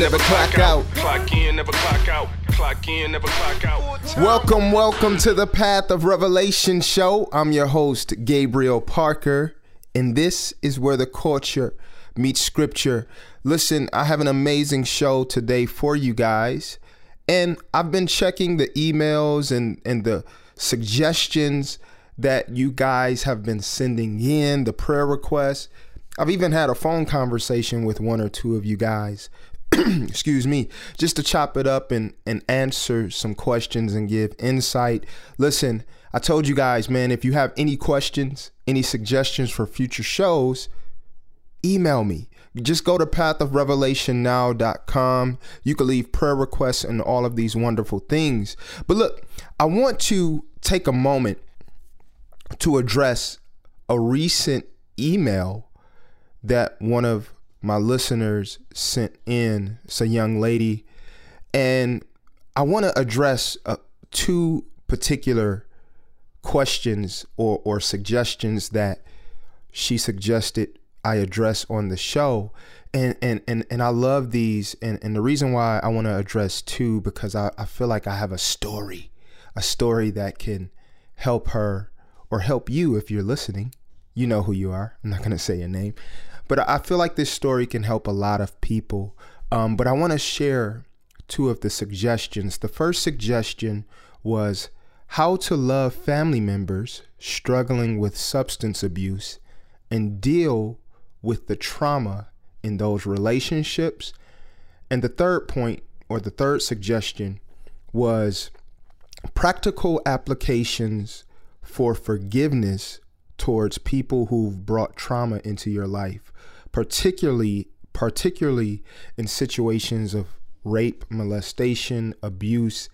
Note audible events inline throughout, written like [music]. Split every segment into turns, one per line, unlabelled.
never clock out. Clock in, never clock out. Clock in, never clock out.
Welcome, welcome to the Path of Revelation show. I'm your host, Gabriel Parker, and this is where the culture meets scripture. Listen, I have an amazing show today for you guys, and I've been checking the emails and, and the suggestions that you guys have been sending in, the prayer requests. I've even had a phone conversation with one or two of you guys [clears throat] excuse me, just to chop it up and, and answer some questions and give insight. Listen, I told you guys, man, if you have any questions, any suggestions for future shows, email me. Just go to pathofrevelationnow.com. You can leave prayer requests and all of these wonderful things. But look, I want to take a moment to address a recent email that one of my listeners sent in. It's a young lady, and I want to address uh, two particular questions or, or suggestions that she suggested I address on the show. And and and, and I love these and, and the reason why I want to address two because I, I feel like I have a story, a story that can help her or help you if you're listening. You know who you are. I'm not gonna say your name. But I feel like this story can help a lot of people. Um, but I want to share two of the suggestions. The first suggestion was how to love family members struggling with substance abuse and deal with the trauma in those relationships. And the third point, or the third suggestion, was practical applications for forgiveness towards people who've brought trauma into your life, particularly particularly in situations of rape, molestation, abuse,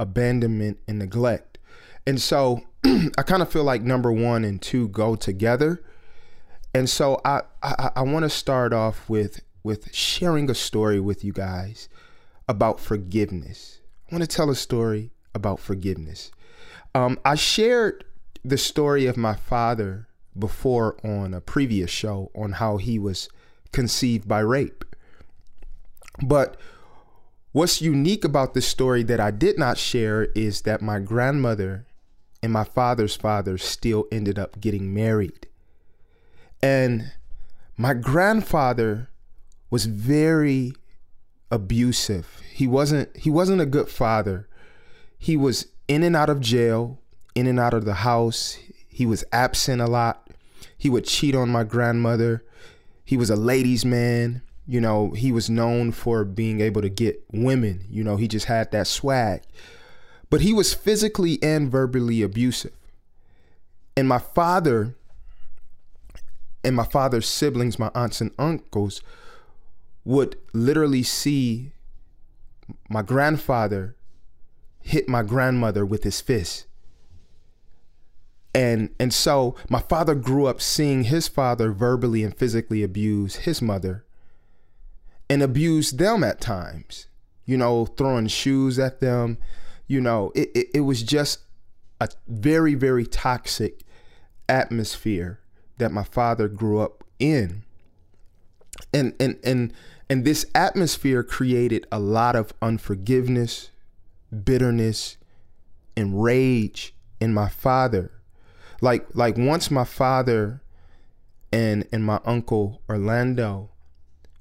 abandonment, and neglect. And so [clears throat] I kind of feel like number one and two go together. And so I I, I want to start off with with sharing a story with you guys about forgiveness. I want to tell a story about forgiveness. Um, I shared the story of my father before on a previous show on how he was conceived by rape. But what's unique about this story that I did not share is that my grandmother and my father's father still ended up getting married. And my grandfather was very abusive. He wasn't he wasn't a good father. He was in and out of jail in and out of the house. He was absent a lot. He would cheat on my grandmother. He was a ladies' man. You know, he was known for being able to get women. You know, he just had that swag. But he was physically and verbally abusive. And my father and my father's siblings, my aunts and uncles, would literally see my grandfather hit my grandmother with his fist and and so my father grew up seeing his father verbally and physically abuse his mother and abuse them at times you know throwing shoes at them. You know it, it, it was just a very very toxic atmosphere that my father grew up in. And and and and this atmosphere created a lot of unforgiveness bitterness and rage in my father like like once my father and and my uncle Orlando,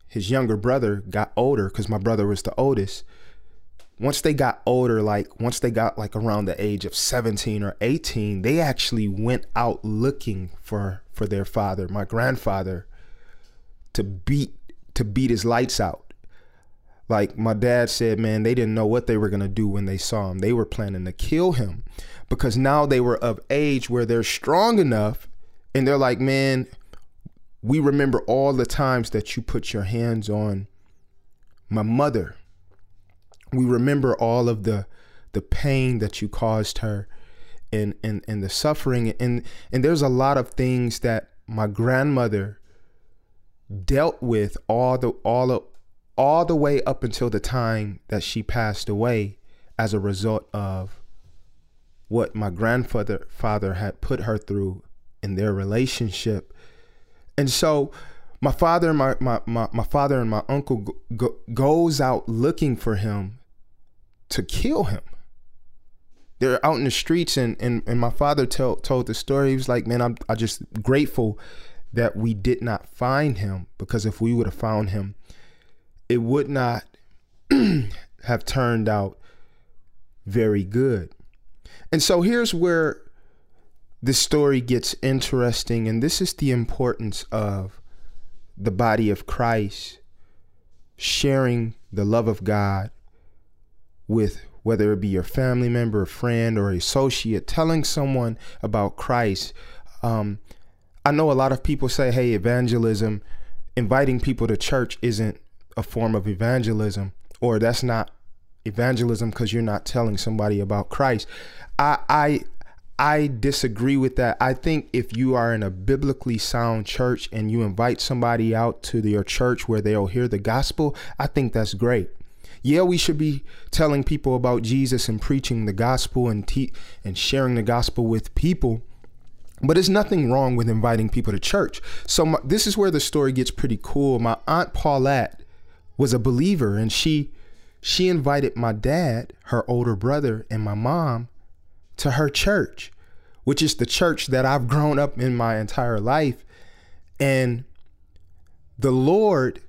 his younger brother, got older because my brother was the oldest. Once they got older, like once they got like around the age of 17 or 18, they actually went out looking for for their father, my grandfather, to beat to beat his lights out like my dad said, man, they didn't know what they were going to do when they saw him. They were planning to kill him because now they were of age where they're strong enough and they're like, man, we remember all the times that you put your hands on my mother. We remember all of the the pain that you caused her and and and the suffering and and there's a lot of things that my grandmother dealt with all the all of all the way up until the time that she passed away as a result of what my grandfather father had put her through in their relationship. And so my father and my, my, my, my father and my uncle go, go, goes out looking for him to kill him. They're out in the streets and, and, and my father tell, told the story. He was like, man, I'm I'm just grateful that we did not find him because if we would have found him, it would not [clears throat] have turned out very good. And so here's where the story gets interesting, and this is the importance of the body of Christ sharing the love of God with whether it be your family member, a friend, or associate, telling someone about Christ. Um, I know a lot of people say, hey, evangelism, inviting people to church isn't a form of evangelism, or that's not evangelism because you're not telling somebody about Christ. I, I I disagree with that. I think if you are in a biblically sound church and you invite somebody out to your church where they'll hear the gospel, I think that's great. Yeah, we should be telling people about Jesus and preaching the gospel and te- and sharing the gospel with people. But there's nothing wrong with inviting people to church. So my, this is where the story gets pretty cool. My aunt Paulette was a believer and she she invited my dad, her older brother, and my mom to her church, which is the church that I've grown up in my entire life. And the Lord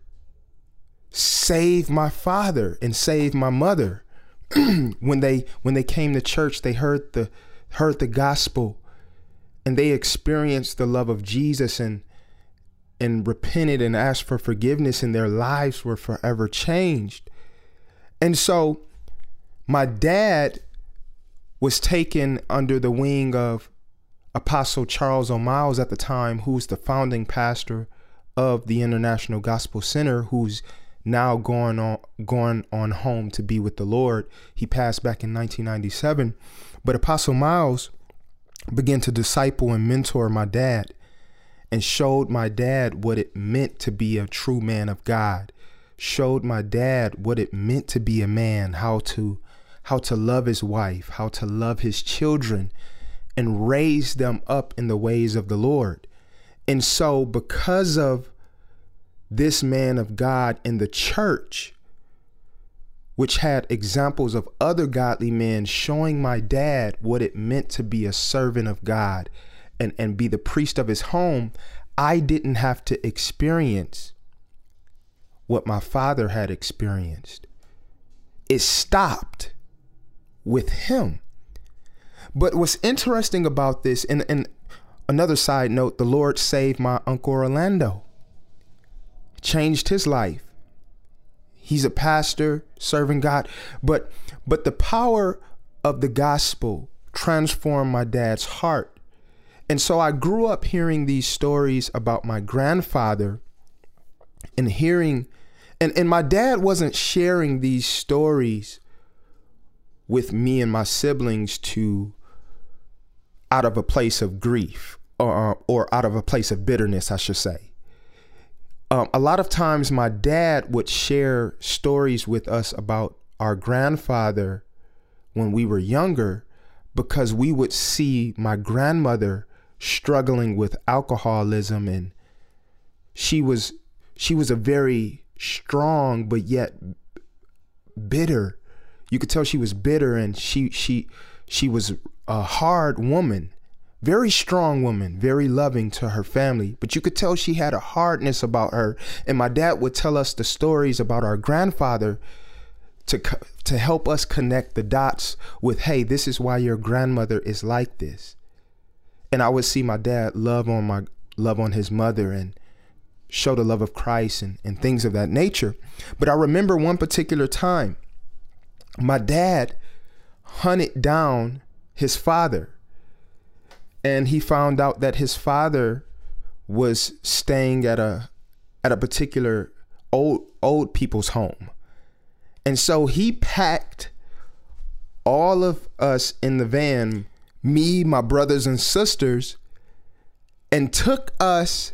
saved my father and saved my mother. [clears throat] when they when they came to church, they heard the heard the gospel and they experienced the love of Jesus and and repented and asked for forgiveness and their lives were forever changed. And so my dad was taken under the wing of Apostle Charles O'Miles at the time, who's the founding pastor of the International Gospel Center, who's now going on going on home to be with the Lord. He passed back in 1997. But Apostle Miles began to disciple and mentor my dad and showed my dad what it meant to be a true man of God showed my dad what it meant to be a man, how to how to love his wife, how to love his children and raise them up in the ways of the Lord. And so because of this man of God in the church, which had examples of other godly men showing my dad what it meant to be a servant of God and, and be the priest of his home, I didn't have to experience what my father had experienced. It stopped with him. But what's interesting about this, and, and another side note, the Lord saved my Uncle Orlando, changed his life. He's a pastor serving God, but but the power of the gospel transformed my dad's heart. And so I grew up hearing these stories about my grandfather and hearing and and my dad wasn't sharing these stories with me and my siblings to out of a place of grief or or out of a place of bitterness I should say. Um, a lot of times my dad would share stories with us about our grandfather when we were younger because we would see my grandmother struggling with alcoholism and she was she was a very strong but yet bitter. You could tell she was bitter and she she she was a hard woman, very strong woman, very loving to her family, but you could tell she had a hardness about her. And my dad would tell us the stories about our grandfather to to help us connect the dots with hey, this is why your grandmother is like this. And I would see my dad love on my love on his mother and show the love of Christ and, and things of that nature. But I remember one particular time, my dad hunted down his father, and he found out that his father was staying at a at a particular old old people's home. And so he packed all of us in the van, me, my brothers and sisters, and took us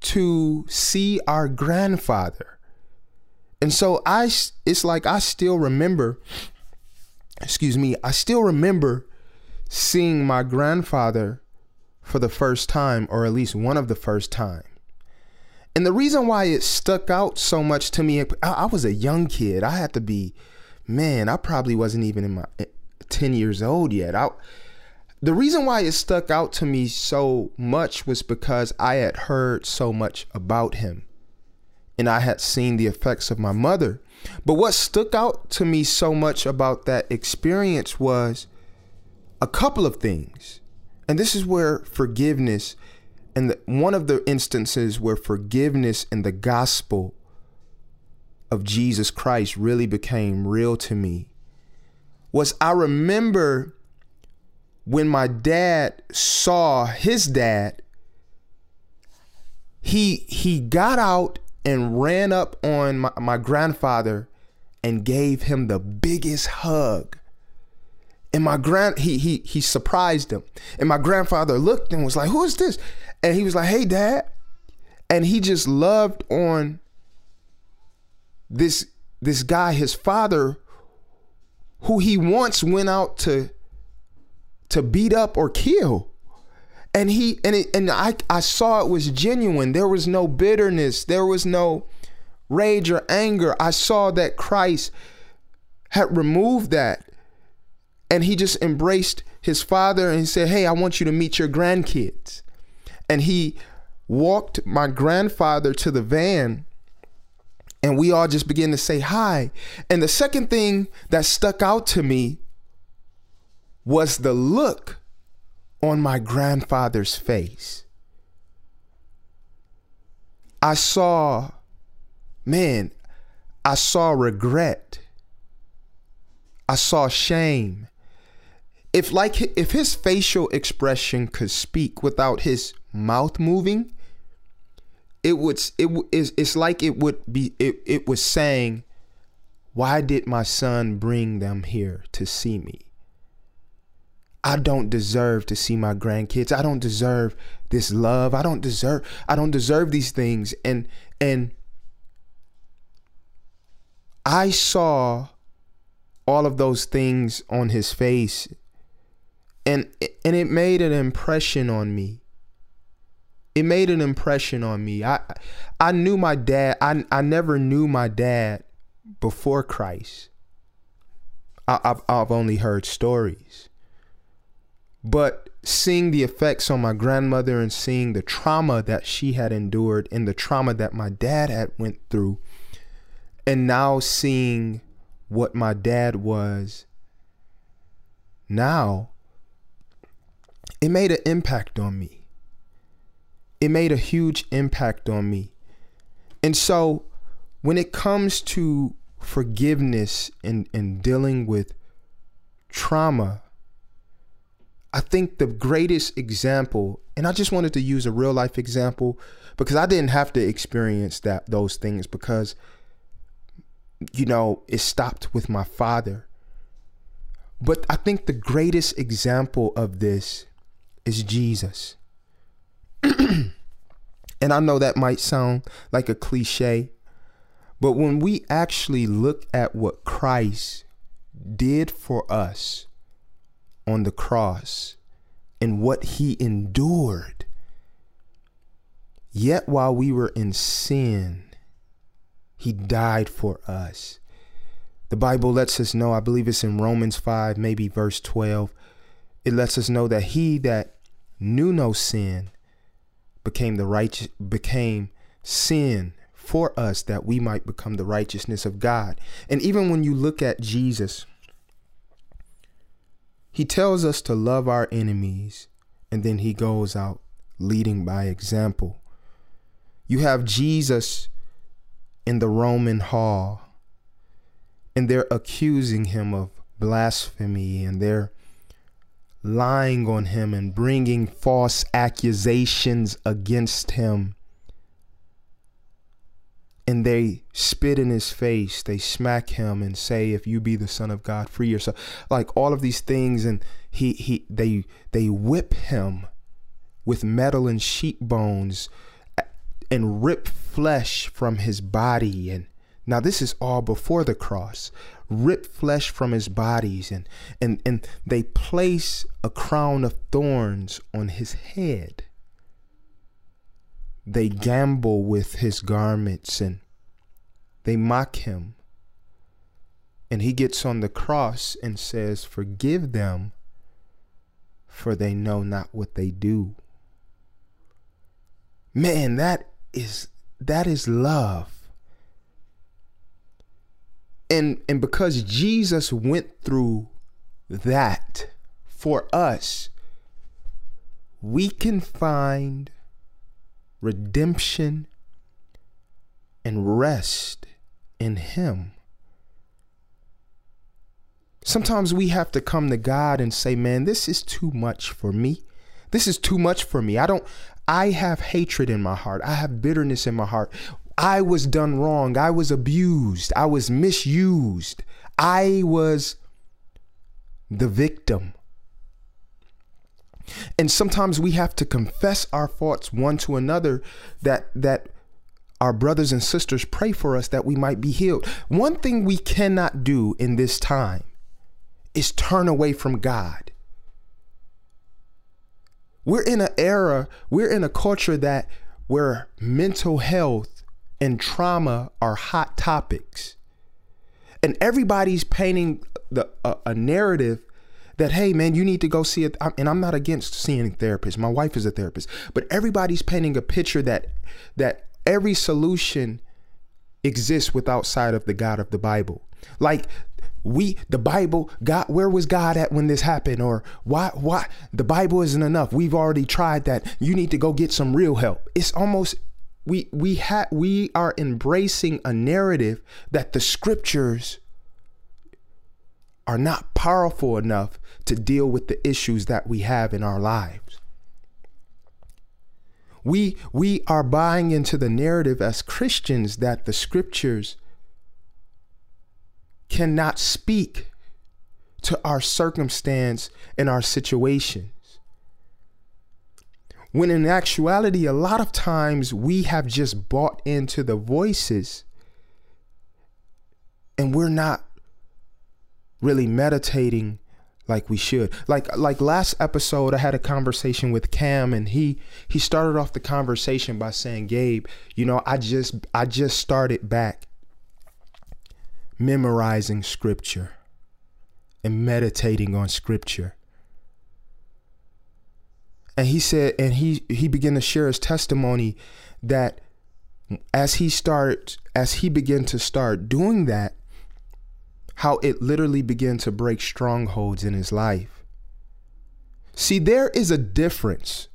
to see our grandfather. And so I it's like I still remember excuse me, I still remember seeing my grandfather for the first time, or at least one of the first time. And the reason why it stuck out so much to me, I, was a young kid. I had to be, man, I probably wasn't even in my eh, 10 years old yet. I, the reason why it stuck out to me so much was because I had heard so much about him and I had seen the effects of my mother. But what stuck out to me so much about that experience was a couple of things. And this is where forgiveness and the, one of the instances where forgiveness and the gospel of Jesus Christ really became real to me was I remember when my dad saw his dad he he got out and ran up on my, my grandfather and gave him the biggest hug. And my grand he he he surprised him. And my grandfather looked and was like who is this? And he was like hey dad. And he just loved on this this guy his father who he once went out to to beat up or kill. And he and it, and I I saw it was genuine. There was no bitterness. There was no rage or anger. I saw that Christ had removed that. And he just embraced his father and he said hey I want you to meet your grandkids. And he walked my grandfather to the van and we all just began to say hi. And the second thing that stuck out to me was the look on my grandfather's face. I saw, man, I saw regret. I saw shame. If like if his facial expression could speak without his mouth moving, it would it is it's like it would be it, it was saying why did my son bring them here to see me i don't deserve to see my grandkids i don't deserve this love i don't deserve i don't deserve these things and and i saw all of those things on his face and and it made an impression on me it made an impression on me. I I knew my dad. I I never knew my dad before Christ. I, I've I've only heard stories, but seeing the effects on my grandmother and seeing the trauma that she had endured and the trauma that my dad had went through, and now seeing what my dad was now, it made an impact on me it made a huge impact on me. And so when it comes to forgiveness and, and dealing with trauma, I think the greatest example, and I just wanted to use a real life example because I didn't have to experience that those things because you know, it stopped with my father. But I think the greatest example of this is Jesus. [clears throat] and I know that might sound like a cliche, but when we actually look at what Christ did for us on the cross and what he endured, yet while we were in sin, he died for us. The Bible lets us know, I believe it's in Romans 5, maybe verse 12. It lets us know that he that knew no sin became the righteous became sin for us that we might become the righteousness of God. And even when you look at Jesus, he tells us to love our enemies and then he goes out leading by example. You have Jesus in the Roman hall and they're accusing him of blasphemy and they're lying on him and bringing false accusations against him. And they spit in his face, they smack him and say, If you be the Son of God, free yourself. Like all of these things, and he he they they whip him with metal and sheep bones and rip flesh from his body and Now this is all before the cross. Rip flesh from his bodies and and and they place a crown of thorns on his head. They gamble with his garments and they mock him. And he gets on the cross and says, Forgive them, for they know not what they do. Man, that is that is love. And and because Jesus went through that for us, we can find redemption and rest in him. Sometimes we have to come to God and say, "Man, this is too much for me. This is too much for me. I don't I have hatred in my heart. I have bitterness in my heart. I was done wrong. I was abused. I was misused. I was the victim. And sometimes we have to confess our faults one to another that that our brothers and sisters pray for us that we might be healed. One thing we cannot do in this time is turn away from God. We're in an era, we're in a culture that where mental health and trauma are hot topics. And everybody's painting the a, a narrative that hey man you need to go see it and i'm not against seeing a therapist. My wife is a therapist. But everybody's painting a picture that that every solution exists with outside of the god of the bible. Like we the bible god where was god at when this happened? Or why why the bible isn't enough. We've already tried that. You need to go get some real help. It's almost we we ha- we are embracing a narrative that the scriptures are not powerful enough to deal with the issues that we have in our lives. We we are buying into the narrative as Christians that the scriptures cannot speak to our circumstance and our situations. When in actuality, a lot of times we have just bought into the voices and we're not really meditating like we should. Like like last episode I had a conversation with Cam and he he started off the conversation by saying, "Gabe, you know, I just I just started back memorizing scripture and meditating on scripture." And he said and he he began to share his testimony that as he started as he began to start doing that how it literally began to break strongholds in his life. See, there is a difference.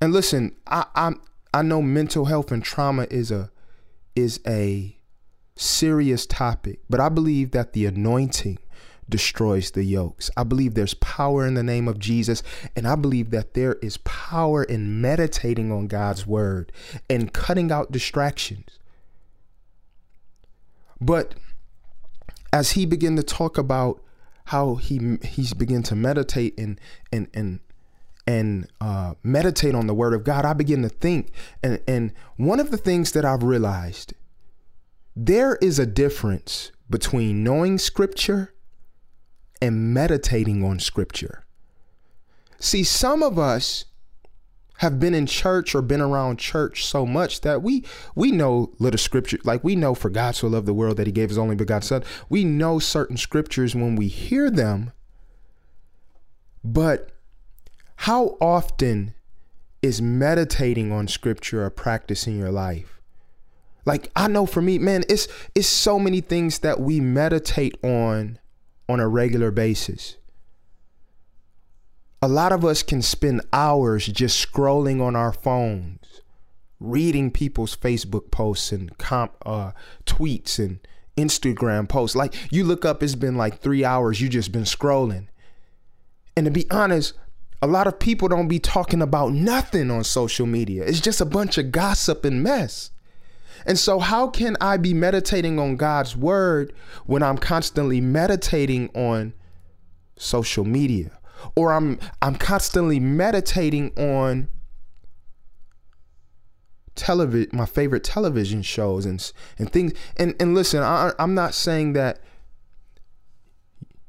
And listen, I I I know mental health and trauma is a is a serious topic, but I believe that the anointing destroys the yokes. I believe there's power in the name of Jesus, and I believe that there is power in meditating on God's word and cutting out distractions. But as he began to talk about how he he's began to meditate and and and and uh, meditate on the word of God, I begin to think, and and one of the things that I've realized, there is a difference between knowing scripture and meditating on scripture. See, some of us have been in church or been around church so much that we we know little scripture like we know for God so loved the world that he gave his only begotten son. We know certain scriptures when we hear them. But how often is meditating on scripture a practice in your life? Like I know for me, man, it's it's so many things that we meditate on on a regular basis a lot of us can spend hours just scrolling on our phones, reading people's Facebook posts and comp, uh, tweets and Instagram posts. Like you look up, it's been like three hours. You just been scrolling, and to be honest, a lot of people don't be talking about nothing on social media. It's just a bunch of gossip and mess. And so, how can I be meditating on God's word when I'm constantly meditating on social media? Or I'm I'm constantly meditating on television, my favorite television shows and and things. And and listen, I, I'm not saying that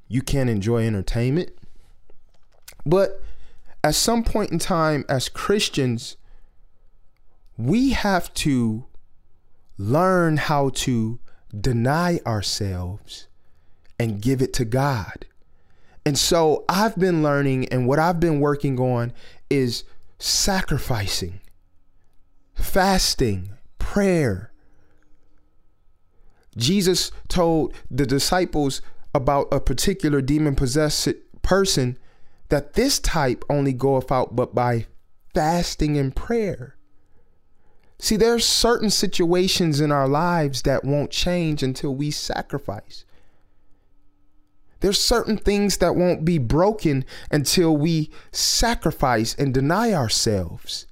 you can't enjoy entertainment, but at some point in time, as Christians, we have to learn how to deny ourselves and give it to God. And so I've been learning, and what I've been working on is sacrificing, fasting, prayer. Jesus told the disciples about a particular demon possessed person that this type only goeth out but by fasting and prayer. See, there's certain situations in our lives that won't change until we sacrifice. There's certain things that won't be broken until we sacrifice and deny ourselves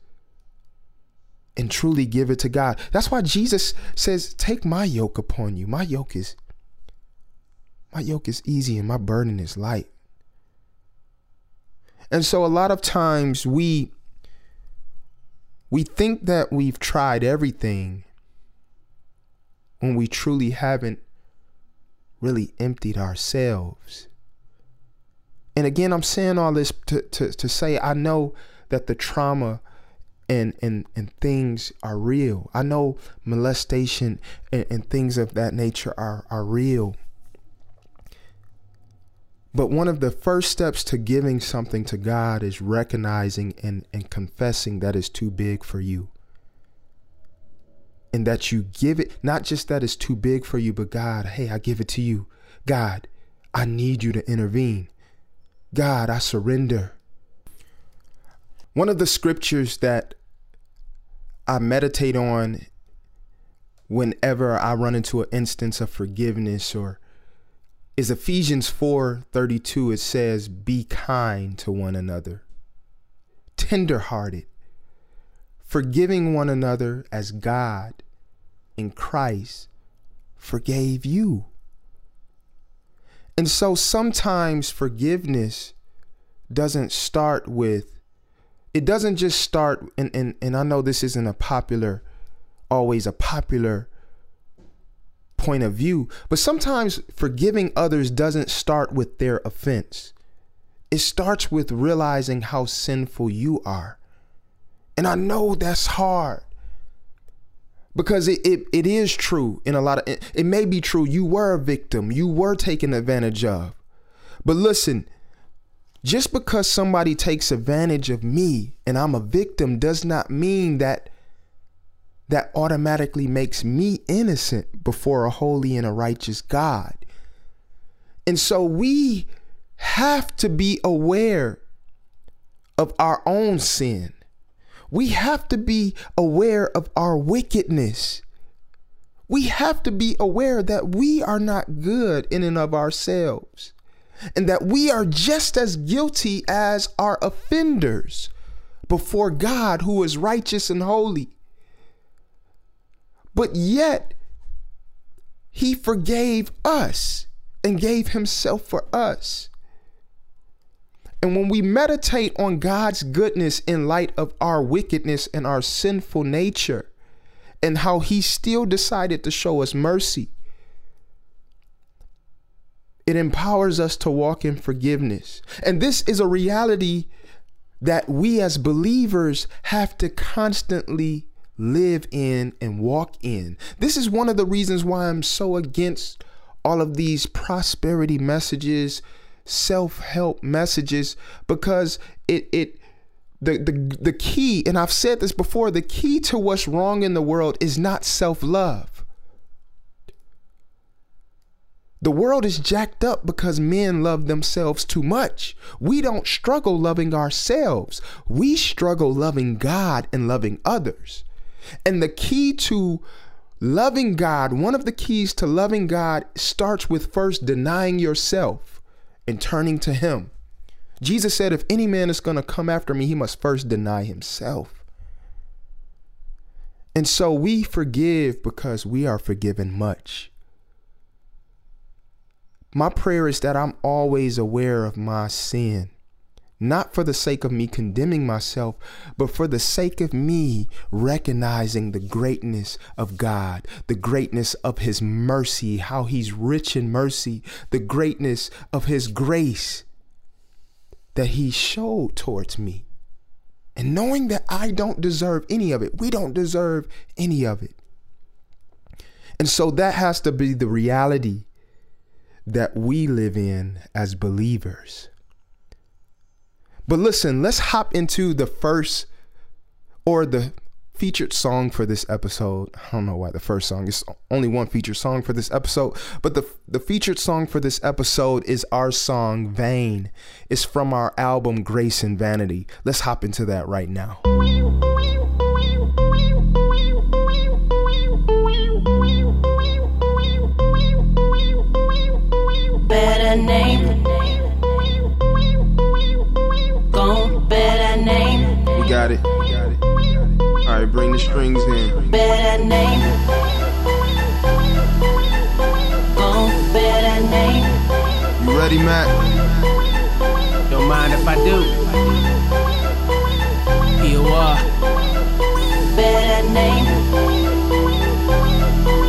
and truly give it to God. That's why Jesus says, "Take my yoke upon you. My yoke is my yoke is easy and my burden is light." And so a lot of times we we think that we've tried everything when we truly haven't really emptied ourselves. And again, I'm saying all this to, to, to say I know that the trauma and, and, and things are real. I know molestation and, and things of that nature are, are real. But one of the first steps to giving something to God is recognizing and, and confessing that it's too big for you. And that you give it, not just that it's too big for you, but God, hey, I give it to you. God, I need you to intervene. God, I surrender. One of the scriptures that I meditate on whenever I run into an instance of forgiveness or is Ephesians 4:32 it says be kind to one another tenderhearted forgiving one another as God in Christ forgave you and so sometimes forgiveness doesn't start with it doesn't just start and and, and I know this isn't a popular always a popular point of view. But sometimes forgiving others doesn't start with their offense, it starts with realizing how sinful you are. And I know that's hard because it, it, it is true in a lot of it, it may be true you were a victim you were taken advantage of but listen just because somebody takes advantage of me and i'm a victim does not mean that that automatically makes me innocent before a holy and a righteous God. And so we have to be aware of our own sin. We have to be aware of our wickedness. We have to be aware that we are not good in and of ourselves and that we are just as guilty as our offenders before God who is righteous and holy. But yet, he forgave us and gave himself for us. And when we meditate on God's goodness in light of our wickedness and our sinful nature, and how he still decided to show us mercy, it empowers us to walk in forgiveness. And this is a reality that we as believers have to constantly live in and walk in. This is one of the reasons why I'm so against all of these prosperity messages, self-help messages because it it the, the the key and I've said this before, the key to what's wrong in the world is not self-love. The world is jacked up because men love themselves too much. We don't struggle loving ourselves. We struggle loving God and loving others. And the key to loving God, one of the keys to loving God starts with first denying yourself and turning to Him. Jesus said, If any man is going to come after me, he must first deny himself. And so we forgive because we are forgiven much. My prayer is that I'm always aware of my sin
not for the sake of me condemning myself, but for the sake of me recognizing the greatness of God, the greatness of His mercy, how He's rich in mercy, the greatness of His grace that He showed towards me. And knowing that I don't deserve any of it, we don't deserve any of it. And so that has to be the reality that we live in as believers. But listen, let's hop into the first or the featured song for this episode. I don't know why the first song is only one featured song for this episode, but the the featured song for this episode is our song Vain. It's from our album Grace and Vanity. Let's hop into that right now. Got it. We got it. All right, bring the strings in.
Better name. Gon' better name.
You ready, Matt?
Don't mind if I do. Here you are.
Better name.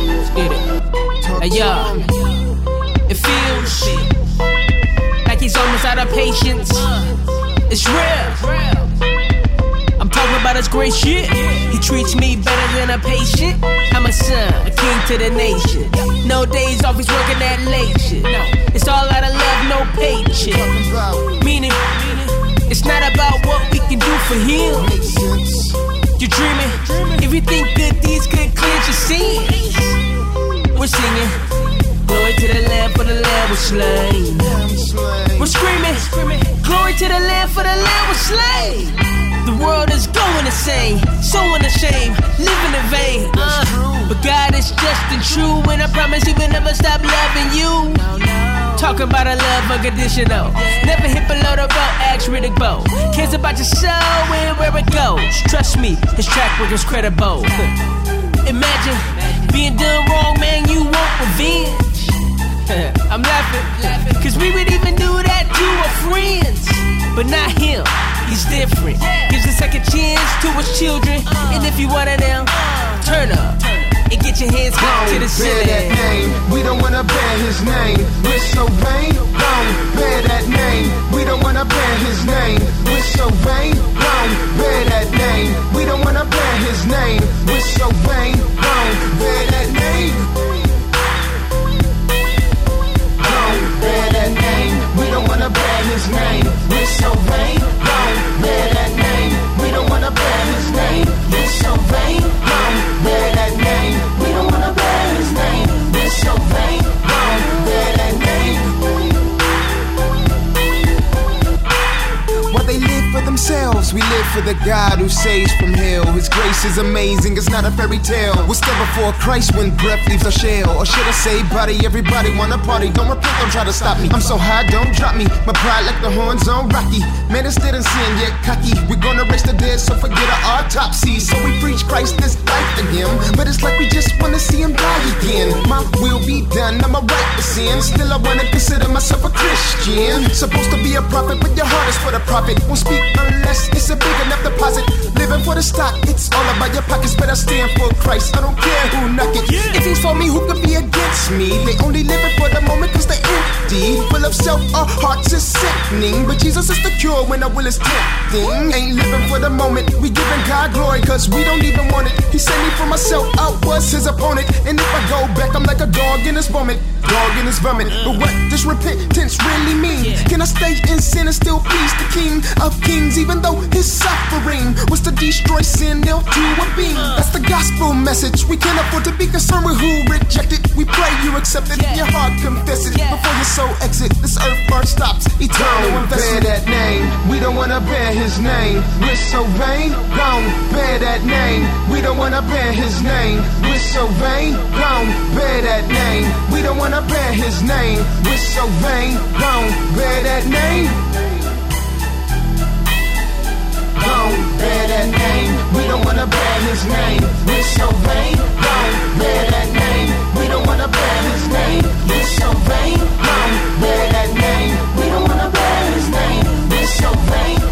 Let's get it.
Talk
Hey,
to
yo.
him.
It feels like he's almost out of patience. It's real. About his great shit. He treats me better than a patient. I'm a son, a king to the nation. No days off, he's working that late shit. It's all out of love, no paycheck. Meaning, it's not about what we can do for him. You're dreaming. If you think good deeds could cleanse your sins, we're singing. Glory to the Lamb, for the Lamb was slain. We're screaming. Glory to the Lamb, for the Lamb was slain. The world is going insane, so unashamed, living in vain. Uh, but God is just and true, and I promise He will never stop loving you. Talking about a love unconditional. Never hit below the belt, ask Riddick Bowe. Cares about your soul and where it goes. Trust me, his track record's credible. [laughs] Imagine being done wrong, man, you want revenge. [laughs] I'm laughing, cause we would even do that to our friends. But not him, he's different. Gives a second chance to his children. And if you wanna now, turn up and get your hands high to the
bear that name. We don't wanna bear his name. We're so vain, wrong. Bear that name. We don't wanna bear his name. We're so vain, wrong. Bear that name. We don't wanna bear his name. We're so vain, wrong. Bear that name. Wrong. Bear that name. We don't wanna for the God who saves from hell. His grace is amazing, it's not a fairy tale. We're still before Christ when breath leaves our shell. Or should I say, body, everybody wanna party. Don't repent, don't try to stop me. I'm so high, don't drop me. My pride like the horns on Rocky. Man, it's dead in sin, yet cocky. We're gonna raise the dead, so forget our autopsy. So we preach Christ this life to him. But it's like we just wanna see him die again. My will be done, I'm a right to sin. Still, I wanna consider myself a Christian. Supposed to be a prophet, but your heart is for the profit. Won't speak unless it's a big enough deposit. Living for the stock, it's all about your pockets, but I stand for Christ. I don't care who knock it. If he's for me, who could be against me? They only live it for the moment cause they're empty. Full of self, our hearts is sickening. But Jesus is the cure when our will is tempting. Ain't living for the moment, we giving God glory cause we don't even want it. He saved me from myself, I was his opponent. And if I go back, I'm like a dog in his vomit. Dog in his vomit. But what does repentance really mean? Can I stay in sin and still please the King of Kings? Even though his suffering was to destroy sin, nailed to a beam. That's the gospel message. We can't afford to be concerned with who rejected. We pray you accept it. Your heart confess it before your soul exit. This earth first stops. Eternal investment. Bear that name. We don't wanna bear his name. We're so vain. Don't bear that name. We don't wanna bear his name. We're so vain. Don't bear that name. We don't wanna bear his name. We're so vain. Don't bear that name. That name. We don't wanna bear his name. We're so vain. Bear that name. We don't wanna bear his name. We're so vain. Bear that name. We don't wanna bear his name. We're so vain.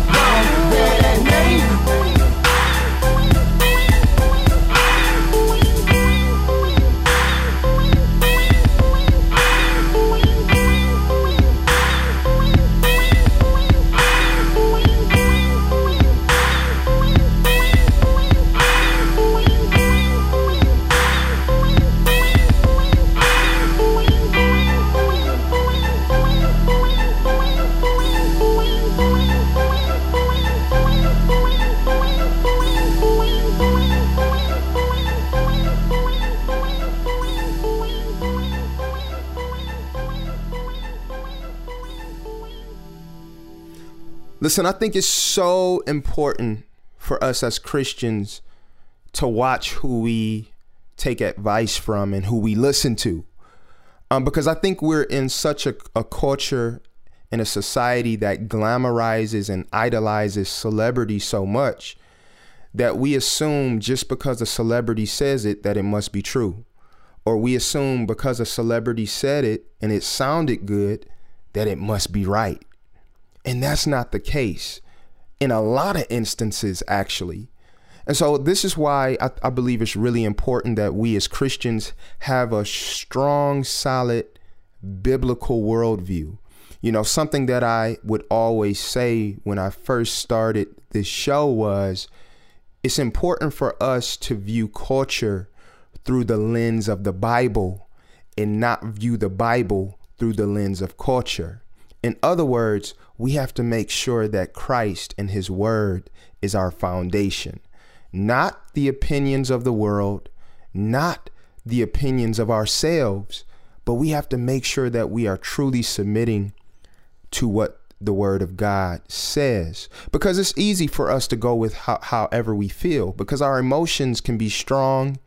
Listen, I think it's so important for us as Christians to watch who we take advice from and who we listen to. Um, because I think we're in such a, a culture and a society that glamorizes and idolizes celebrity so much that we assume just because a celebrity says it that it must be true. Or we assume because a celebrity said it and it sounded good that it must be right. And that's not the case in a lot of instances, actually. And so, this is why I, I, believe it's really important that we as Christians have a strong, solid biblical worldview. You know, something that I would always say when I first started this show was it's important for us to view culture through the lens of the Bible and not view the Bible through the lens of culture. In other words, we have to make sure that Christ and His Word is our foundation, not the opinions of the world, not the opinions of ourselves, but we have to make sure that we are truly submitting to what the word of God says. Because it's easy for us to go with how, however we feel, because our emotions can be strong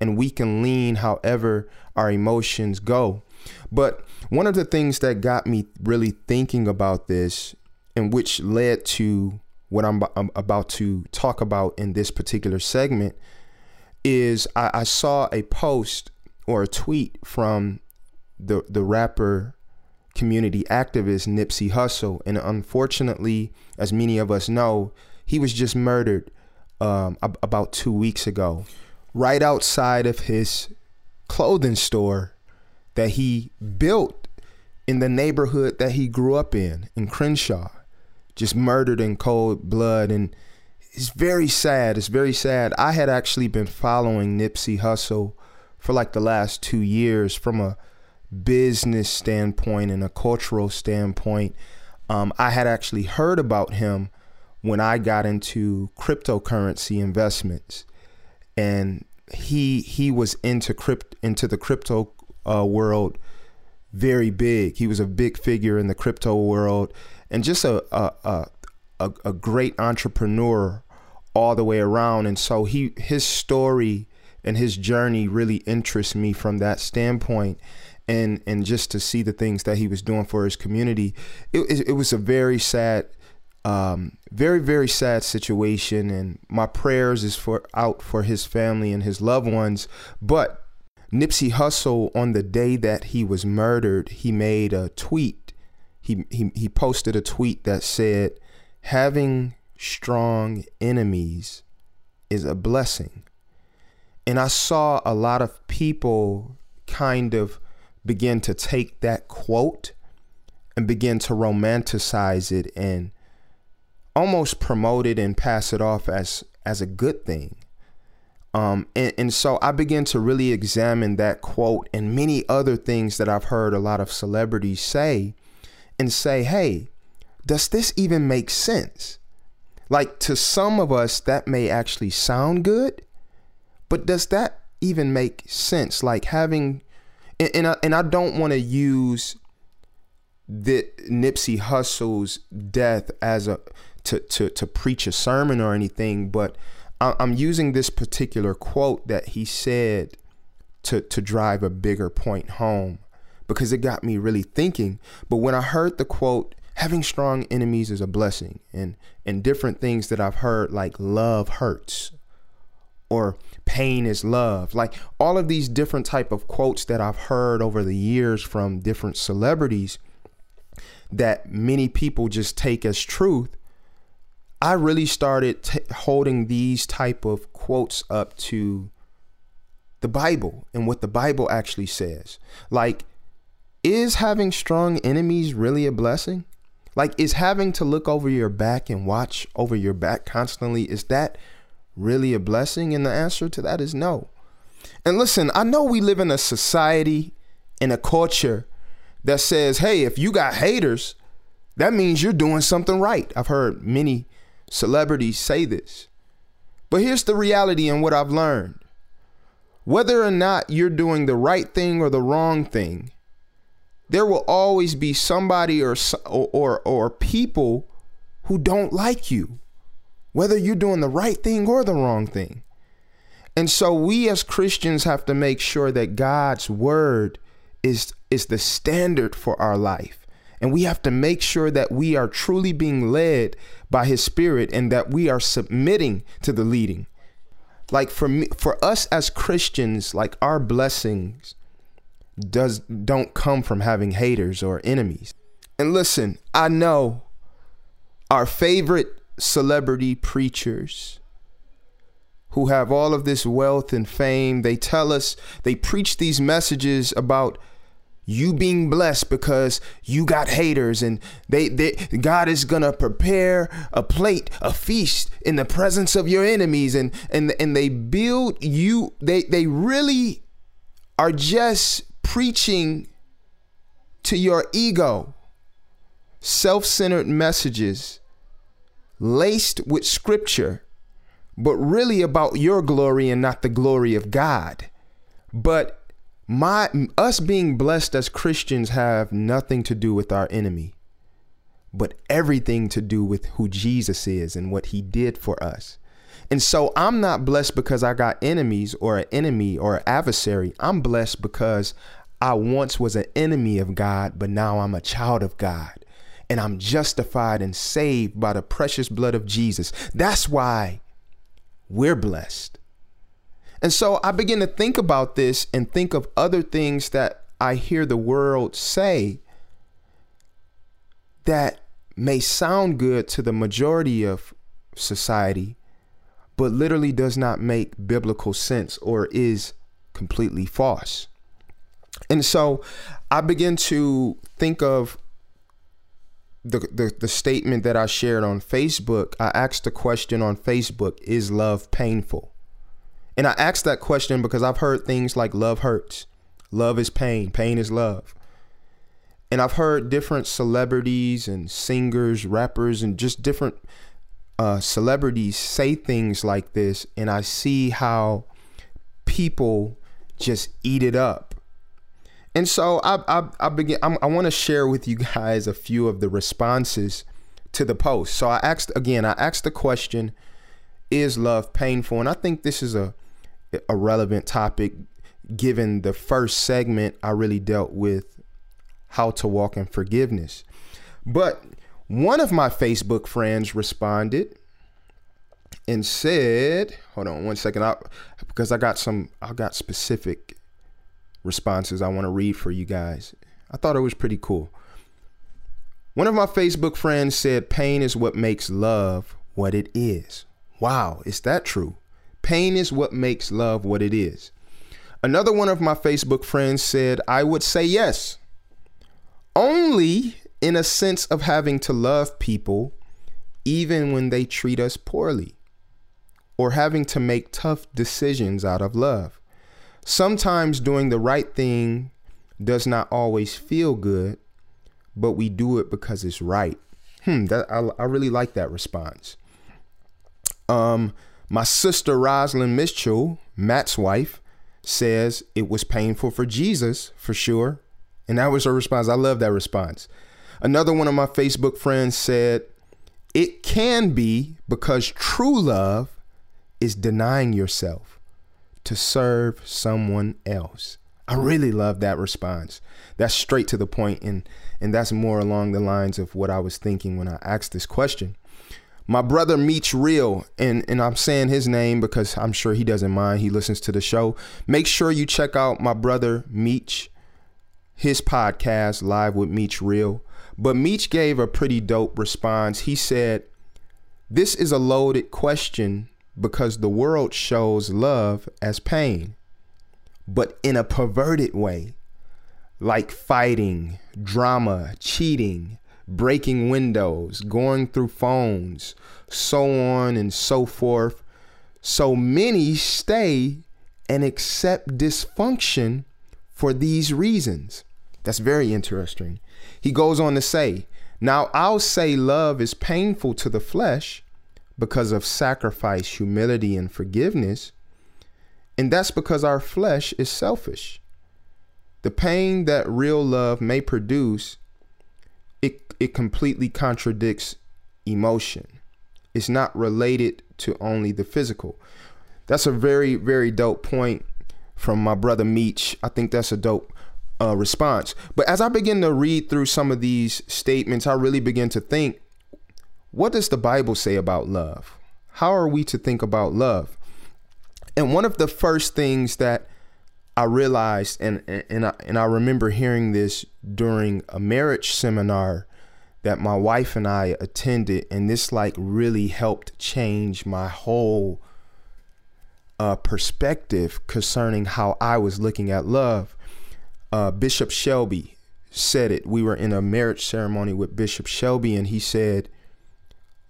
and we can lean however our emotions go. But one of the things that got me really thinking about this, and which led to what I'm, I'm about to talk about in this particular segment, is I, I saw a post or a tweet from the the rapper community activist Nipsey Hussle, and unfortunately, as many of us know, he was just murdered um, ab- about two weeks ago, right outside of his clothing store that he built in the neighborhood that he grew up in, in Crenshaw, just murdered in cold blood. And it's very sad. It's very sad. I had actually been following Nipsey Hussle for like the last two years from a business standpoint and a cultural standpoint. Um, I had actually heard about him when I got into cryptocurrency investments, and he he was into crypt into the crypto uh, world very big. He was a big figure in the crypto world and just a a, a, a great entrepreneur all the way around. And so he his story and his journey really interests me from that standpoint. And and just to see the things that he was doing for his community, it, it, it was a very sad um, very very sad situation and my prayers is for out for his family and his loved ones but Nipsey Hussle, on the day that he was murdered, he made a tweet. He, he, he posted a tweet that said, Having strong enemies is a blessing. And I saw a lot of people kind of begin to take that quote and begin to romanticize it and almost promote it and pass it off as as a good thing. Um, and, and so I began to really examine that quote and many other things that I've heard a lot of celebrities say and say, hey, does this even make sense? Like to some of us, that may actually sound good, but does that even make sense? Like having, and, and I, and I don't want to use the Nipsey Hussle's death as a to to to preach a sermon or anything, but I'm using this particular quote that he said to to drive a bigger point home because it got me really thinking. But when I heard the quote, having strong enemies is a blessing, and and different things that I've heard like love hurts or pain is love like all of these different type of quotes that i've heard over the years from different celebrities that many people just take as truth I really started t- holding these type of quotes up to the Bible and what the Bible actually says. Like, is having strong enemies really a blessing? Like, is having to look over your back and watch over your back constantly, is that really a blessing? And the answer to that is no. And listen, I know we live in a society, in a culture that says, hey, if you got haters, that means you're doing something right. I've heard many celebrities say this. But here's the reality and what I've learned. Whether or not you're doing the right thing or the wrong thing, there will always be somebody or or or, people who don't like you, whether you're doing the right thing or the wrong thing. And so we as Christians have to make sure that God's word is is the standard for our life. And we have to make sure that we are truly being led by his spirit and that we are submitting to the leading. Like for me for us as Christians, like our blessings does don't come from having haters or enemies. And listen, I know our favorite celebrity preachers who have all of this wealth and fame, they tell us, they preach these messages about you being blessed because you got haters and they, they God is gonna prepare a plate, a feast in the presence of your enemies and and and they build you they they really are just preaching to your ego self-centered messages laced with scripture but really about your glory and not the glory of God. But my us being blessed as Christians have nothing to do with our enemy, but everything to do with who Jesus is and what he did for us. And so I'm not blessed because I got enemies or an enemy or an adversary. I'm blessed because I once was an enemy of God, but now I'm a child of God. And I'm justified and saved by the precious blood of Jesus. That's why we're blessed. And so I begin to think about this and think of other things that I hear the world say that may sound good to the majority of society, but literally does not make biblical sense or is completely false. And so I begin to think of the, the the statement that I shared on Facebook, I asked the question on Facebook, is love painful? And I asked that question because I've heard things like love hurts, love is pain, pain is love. And I've heard different celebrities and singers, rappers, and just different uh, celebrities say things like this, and I see how people just eat it up and so I I, I begin I'm, i want to share with you guys a few of the responses to the post. So I asked again, I asked the question, is love painful? And I think this is a a relevant topic given the first segment I really dealt with how to walk in forgiveness. But one of my Facebook friends responded and said, hold on one second, I, because I got some, I got specific responses I want to read for you guys. I thought it was pretty cool. One of my Facebook friends said, Pain is what makes love what it is. Wow, is that true? Pain is what makes love what it is. Another one of my Facebook friends said, I would say yes. Only in a sense of having to love people even when they treat us poorly, or having to make tough decisions out of love. Sometimes doing the right thing does not always feel good, but we do it because it's right. Hmm, that I, I really like that response. Um, my sister Rosalind Mitchell, Matt's wife, says it was painful for Jesus for sure. And that was her response. I love that response. Another one of my Facebook friends said, It can be because true love is denying yourself to serve someone else. I really love that response. That's straight to the point and and that's more along the lines of what I was thinking when I asked this question. My brother Meech Real, and, and I'm saying his name because I'm sure he doesn't mind. He listens to the show. Make sure you check out my brother Meech, his podcast, Live with Meech Real. But Meech gave a pretty dope response. He said, This is a loaded question because the world shows love as pain, but in a perverted way, like fighting, drama, cheating, breaking windows, going through phones, so on and so forth. So many stay and accept dysfunction for these reasons. That's very interesting. He goes on to say, Now I'll say love is painful to the flesh because of sacrifice, humility, and forgiveness. And that's because our flesh is selfish. The pain that real love may produce, it, it completely contradicts emotion. It's not related to only the physical. That's a very, very dope point from my brother Meech. I think that's a dope uh, response. But as I begin to read through some of these statements, I really begin to think what does the Bible say about love? How are we to think about love? And one of the first things that I realized, and and I, and I remember hearing this during a marriage seminar that my wife and I attended, and this like really helped change my whole uh, perspective concerning how I was looking at love. Uh, Bishop Shelby said it. We were in a marriage ceremony with Bishop Shelby, and he said,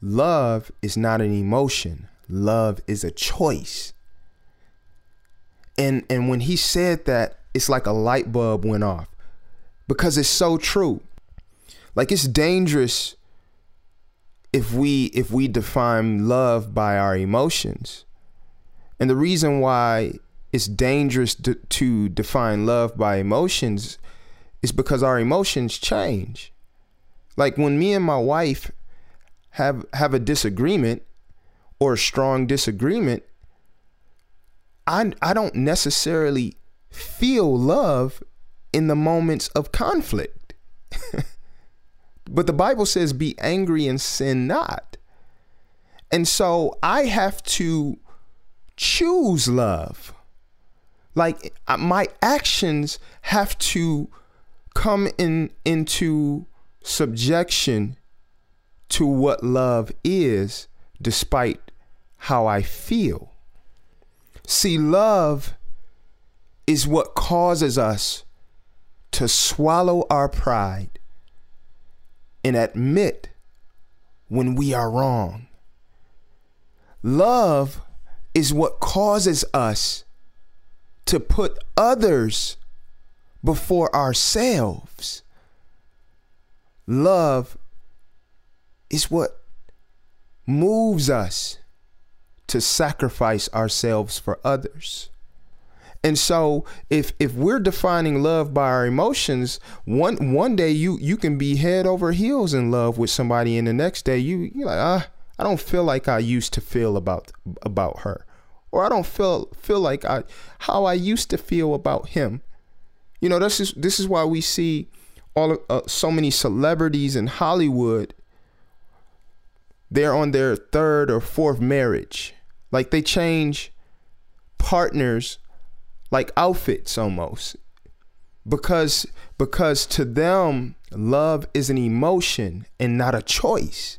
Love is not an emotion, love is a choice. And, and when he said that, it's like a light bulb went off because it's so true. Like it's dangerous if we if we define love by our emotions. And the reason why it's dangerous to, to define love by emotions is because our emotions change. Like when me and my wife have have a disagreement or a strong disagreement, I I don't necessarily feel love in the moments of conflict. [laughs] but the Bible says be angry and sin not. And so I have to choose love. Like uh, my actions have to come in into subjection to what love is despite how I feel. See, love is what causes us to swallow our pride and admit when we are wrong. Love is what causes us to put others before ourselves. Love is what moves us to sacrifice ourselves for others. And so if if we're defining love by our emotions, one one day you you can be head over heels in love with somebody and the next day you you're like, ah, I don't feel like I used to feel about about her. Or I don't feel feel like I how I used to feel about him. You know, this is this is why we see all uh, so many celebrities in Hollywood they're on their third or fourth marriage. Like they change partners like outfits almost. Because because to them love is an emotion and not a choice.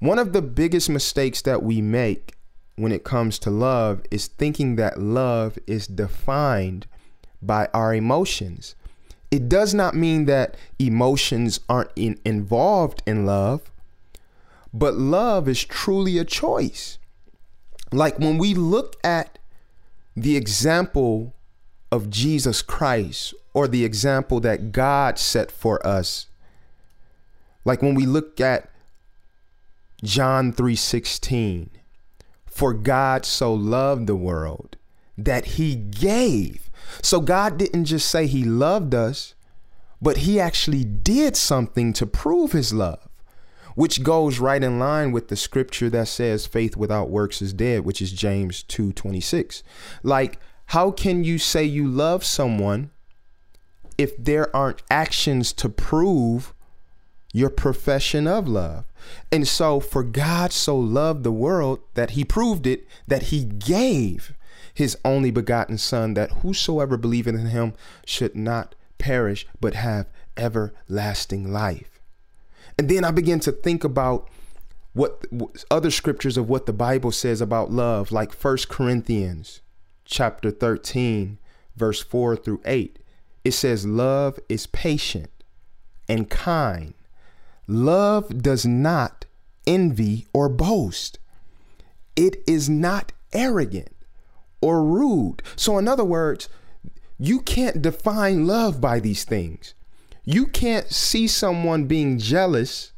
One of the biggest mistakes that we make when it comes to love is thinking that love is defined by our emotions. It does not mean that emotions aren't in, involved in love, but love is truly a choice. Like when we look at the example of Jesus Christ or the example that God set for us, like when we look at John 3:16, for God so loved the world that he gave. So God didn't just say he loved us, but he actually did something to prove his love which goes right in line with the scripture that says faith without works is dead, which is James 2:26. Like, how can you say you love someone if there aren't actions to prove your profession of love? And so, for God so loved the world that he proved it, that he gave his only begotten Son, that whosoever believeth in him should not perish, but have everlasting life. And then I began to think about what other scriptures of what the Bible says about love, like First Corinthians chapter 13, verse 4 through 8. It says, Love is patient and kind. Love does not envy or boast. It is not arrogant or rude. So, in other words, you can't define love by these things. You can't see someone being jealous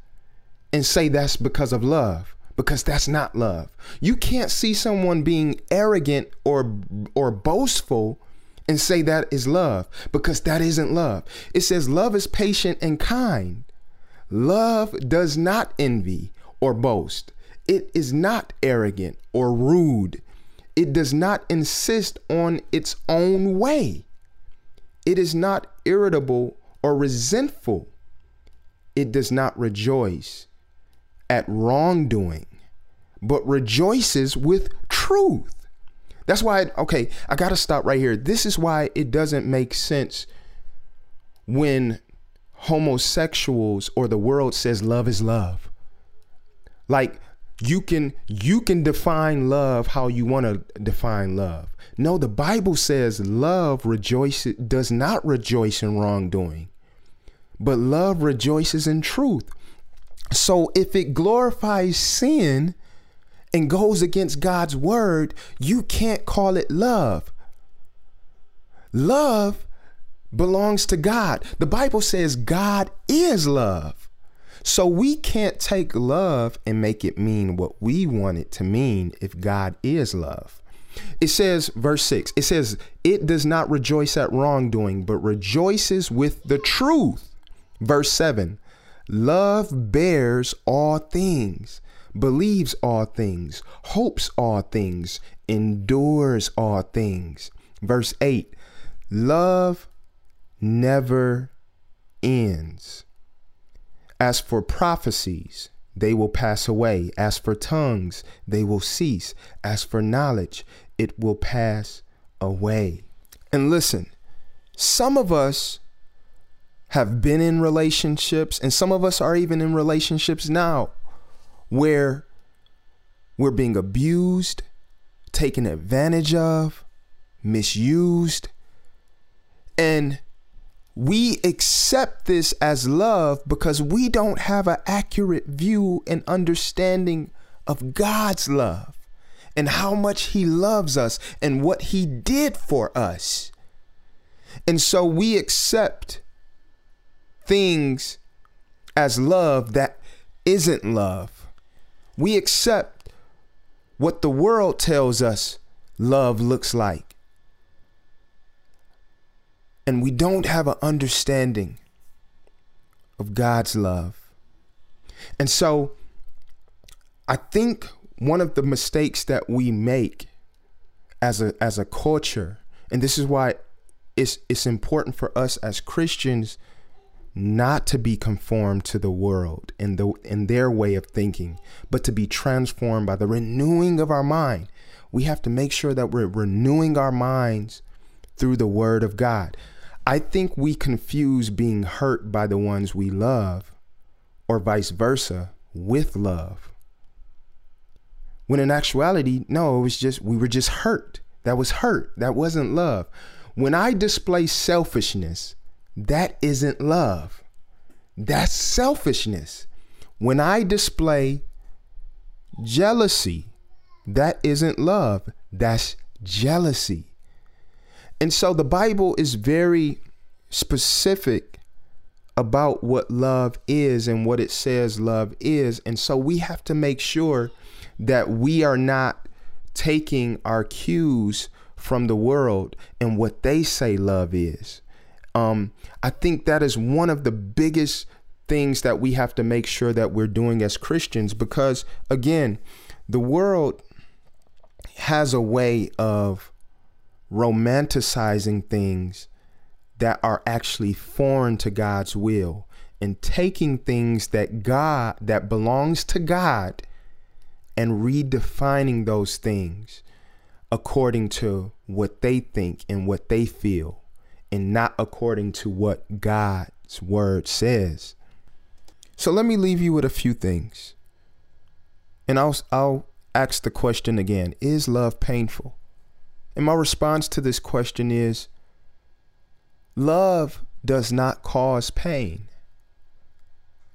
and say that's because of love because that's not love. You can't see someone being arrogant or or boastful and say that is love because that isn't love. It says love is patient and kind. Love does not envy or boast. It is not arrogant or rude. It does not insist on its own way. It is not irritable or resentful. It does not rejoice at wrongdoing, but rejoices with truth. That's why, okay, I got to stop right here. This is why it doesn't make sense when homosexuals or the world says love is love. Like you can you can define love how you want to define love. No, the Bible says love rejoices does not rejoice in wrongdoing. But love rejoices in truth. So if it glorifies sin and goes against God's word, you can't call it love. Love belongs to God. The Bible says God is love. So we can't take love and make it mean what we want it to mean if God is love. It says, verse 6, it says, It does not rejoice at wrongdoing, but rejoices with the truth. Verse 7, Love bears all things, believes all things, hopes all things, endures all things. Verse 8, Love never ends. As for prophecies, they will pass away. As for tongues, they will cease. As for knowledge, it will pass away. And listen, some of us have been in relationships, and some of us are even in relationships now where we're being abused, taken advantage of, misused, and we accept this as love because we don't have an accurate view and understanding of God's love and how much He loves us and what He did for us. And so we accept things as love that isn't love. We accept what the world tells us love looks like and we don't have an understanding of God's love. And so I think one of the mistakes that we make as a as a culture, and this is why it's it's important for us as Christians not to be conformed to the world in the in their way of thinking, but to be transformed by the renewing of our mind. We have to make sure that we're renewing our minds through the word of God. I think we confuse being hurt by the ones we love or vice versa with love. When in actuality, no, it was just, we were just hurt. That was hurt. That wasn't love. When I display selfishness, that isn't love. That's selfishness. When I display jealousy, that isn't love. That's jealousy. And so the Bible is very specific about what love is and what it says love is. And so we have to make sure that we are not taking our cues from the world and what they say love is. Um, I think that is one of the biggest things that we have to make sure that we're doing as Christians because, again, the world has a way of romanticizing things that are actually foreign to God's will and taking things that God that belongs to God and redefining those things according to what they think and what they feel and not according to what God's word says. So let me leave you with a few things. And I'll I'll ask the question again, is love painful? And my response to this question is love does not cause pain,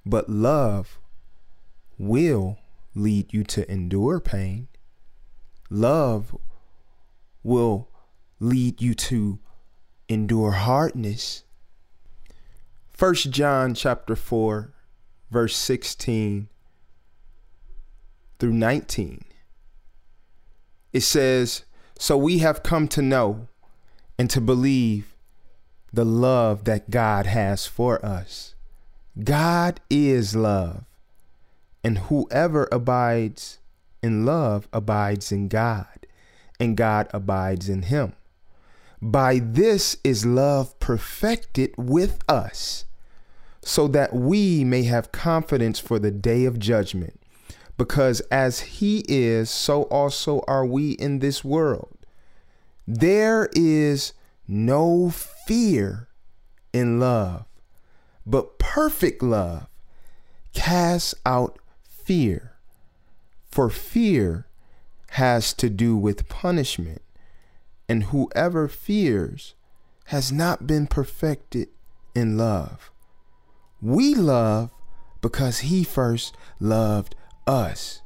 but love will lead you to endure pain. Love will lead you to endure hardness. First John chapter 4 verse 16 through 19. It says, so we have come to know and to believe the love that God has for us. God is love. And whoever abides in love abides in God, and God abides in him. By this is love perfected with us, so that we may have confidence for the day of judgment. Because as he is, so also are we in this world. There is no fear in love, but perfect love casts out fear. For fear has to do with punishment, and whoever fears has not been perfected in love. We love because he first loved us.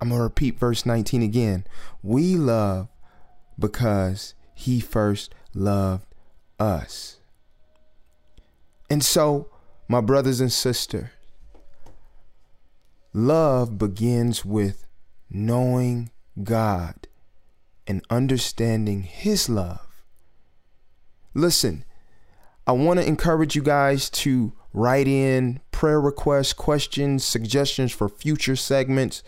I'm going to repeat verse 19 again. We love because he first loved us. And so, my brothers and sisters, love begins with knowing God and understanding his love. Listen, I want to encourage you guys to write in prayer requests, questions, suggestions for future segments.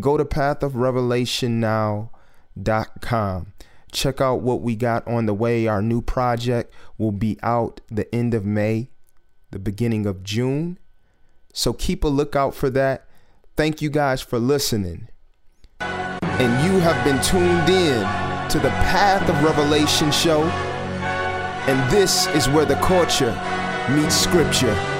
Go to pathofrevelationnow.com. Check out what we got on the way. Our new project will be out the end of May, the beginning of June. So keep a lookout for that. Thank you guys for listening. And you have been tuned in to the Path of Revelation show. And this is where the culture meets scripture.